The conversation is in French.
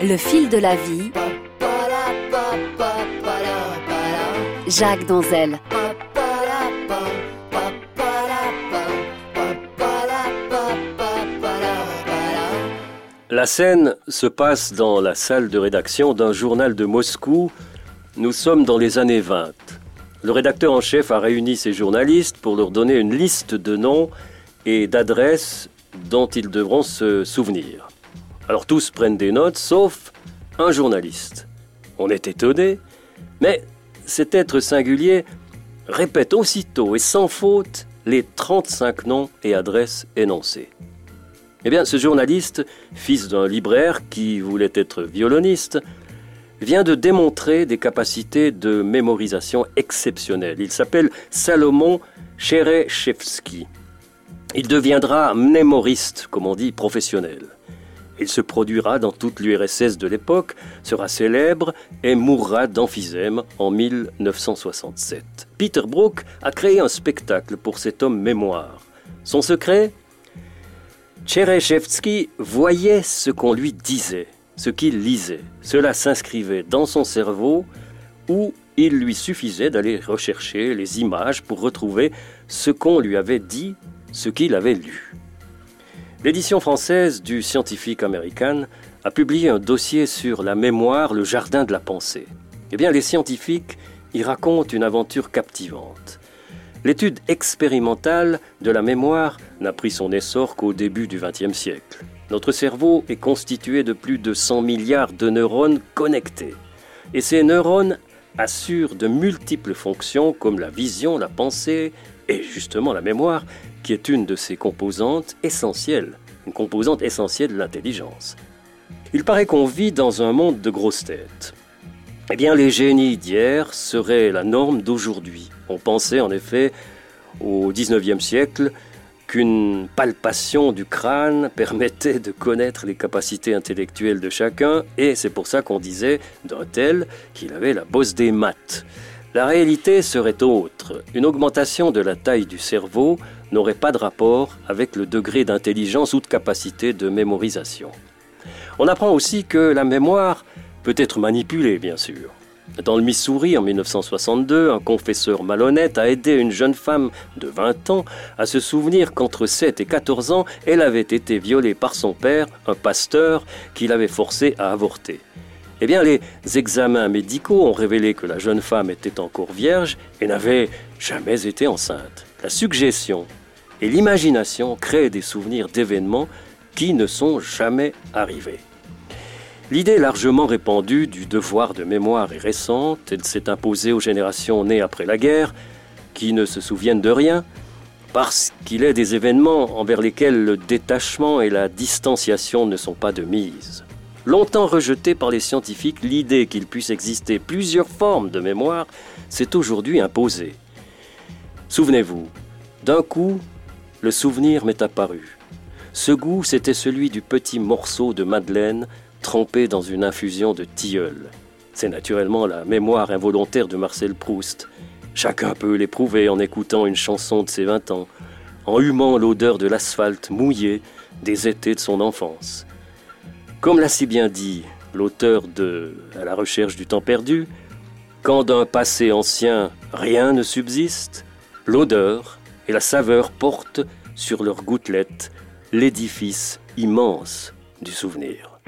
Le fil de la vie. Jacques Danzel. La scène se passe dans la salle de rédaction d'un journal de Moscou. Nous sommes dans les années 20. Le rédacteur en chef a réuni ses journalistes pour leur donner une liste de noms et d'adresses dont ils devront se souvenir. Alors tous prennent des notes, sauf un journaliste. On est étonné, mais cet être singulier répète aussitôt et sans faute les 35 noms et adresses énoncés. Eh bien, ce journaliste, fils d'un libraire qui voulait être violoniste, vient de démontrer des capacités de mémorisation exceptionnelles. Il s'appelle Salomon Cherechevski. Il deviendra mémoriste, comme on dit, professionnel. Il se produira dans toute l'URSS de l'époque, sera célèbre et mourra d'emphysème en 1967. Peter Brook a créé un spectacle pour cet homme mémoire. Son secret? Tchereshevski voyait ce qu'on lui disait, ce qu'il lisait. Cela s'inscrivait dans son cerveau où il lui suffisait d'aller rechercher les images pour retrouver ce qu'on lui avait dit, ce qu'il avait lu. L'édition française du scientifique américain a publié un dossier sur la mémoire, le jardin de la pensée. Eh bien, les scientifiques y racontent une aventure captivante. L'étude expérimentale de la mémoire n'a pris son essor qu'au début du XXe siècle. Notre cerveau est constitué de plus de 100 milliards de neurones connectés. Et ces neurones assurent de multiples fonctions comme la vision, la pensée et justement la mémoire, qui est une de ces composantes essentielles, une composante essentielle de l'intelligence. Il paraît qu'on vit dans un monde de grosses têtes. Eh bien, les génies d'hier seraient la norme d'aujourd'hui. On pensait en effet au XIXe siècle qu'une palpation du crâne permettait de connaître les capacités intellectuelles de chacun, et c'est pour ça qu'on disait d'un tel qu'il avait la bosse des maths. La réalité serait autre. Une augmentation de la taille du cerveau n'aurait pas de rapport avec le degré d'intelligence ou de capacité de mémorisation. On apprend aussi que la mémoire peut être manipulée, bien sûr. Dans le Missouri, en 1962, un confesseur malhonnête a aidé une jeune femme de 20 ans à se souvenir qu'entre 7 et 14 ans, elle avait été violée par son père, un pasteur, qui l'avait forcée à avorter. Eh bien, les examens médicaux ont révélé que la jeune femme était encore vierge et n'avait jamais été enceinte. La suggestion et l'imagination créent des souvenirs d'événements qui ne sont jamais arrivés. L'idée largement répandue du devoir de mémoire est récente, elle s'est imposée aux générations nées après la guerre, qui ne se souviennent de rien, parce qu'il est des événements envers lesquels le détachement et la distanciation ne sont pas de mise. Longtemps rejetée par les scientifiques, l'idée qu'il puisse exister plusieurs formes de mémoire s'est aujourd'hui imposée. Souvenez-vous, d'un coup, le souvenir m'est apparu. Ce goût, c'était celui du petit morceau de madeleine trempé dans une infusion de tilleul. C'est naturellement la mémoire involontaire de Marcel Proust. Chacun peut l'éprouver en écoutant une chanson de ses vingt ans, en humant l'odeur de l'asphalte mouillé des étés de son enfance. Comme l'a si bien dit l'auteur de À la recherche du temps perdu, quand d'un passé ancien rien ne subsiste, l'odeur et la saveur portent sur leurs gouttelettes l'édifice immense du souvenir.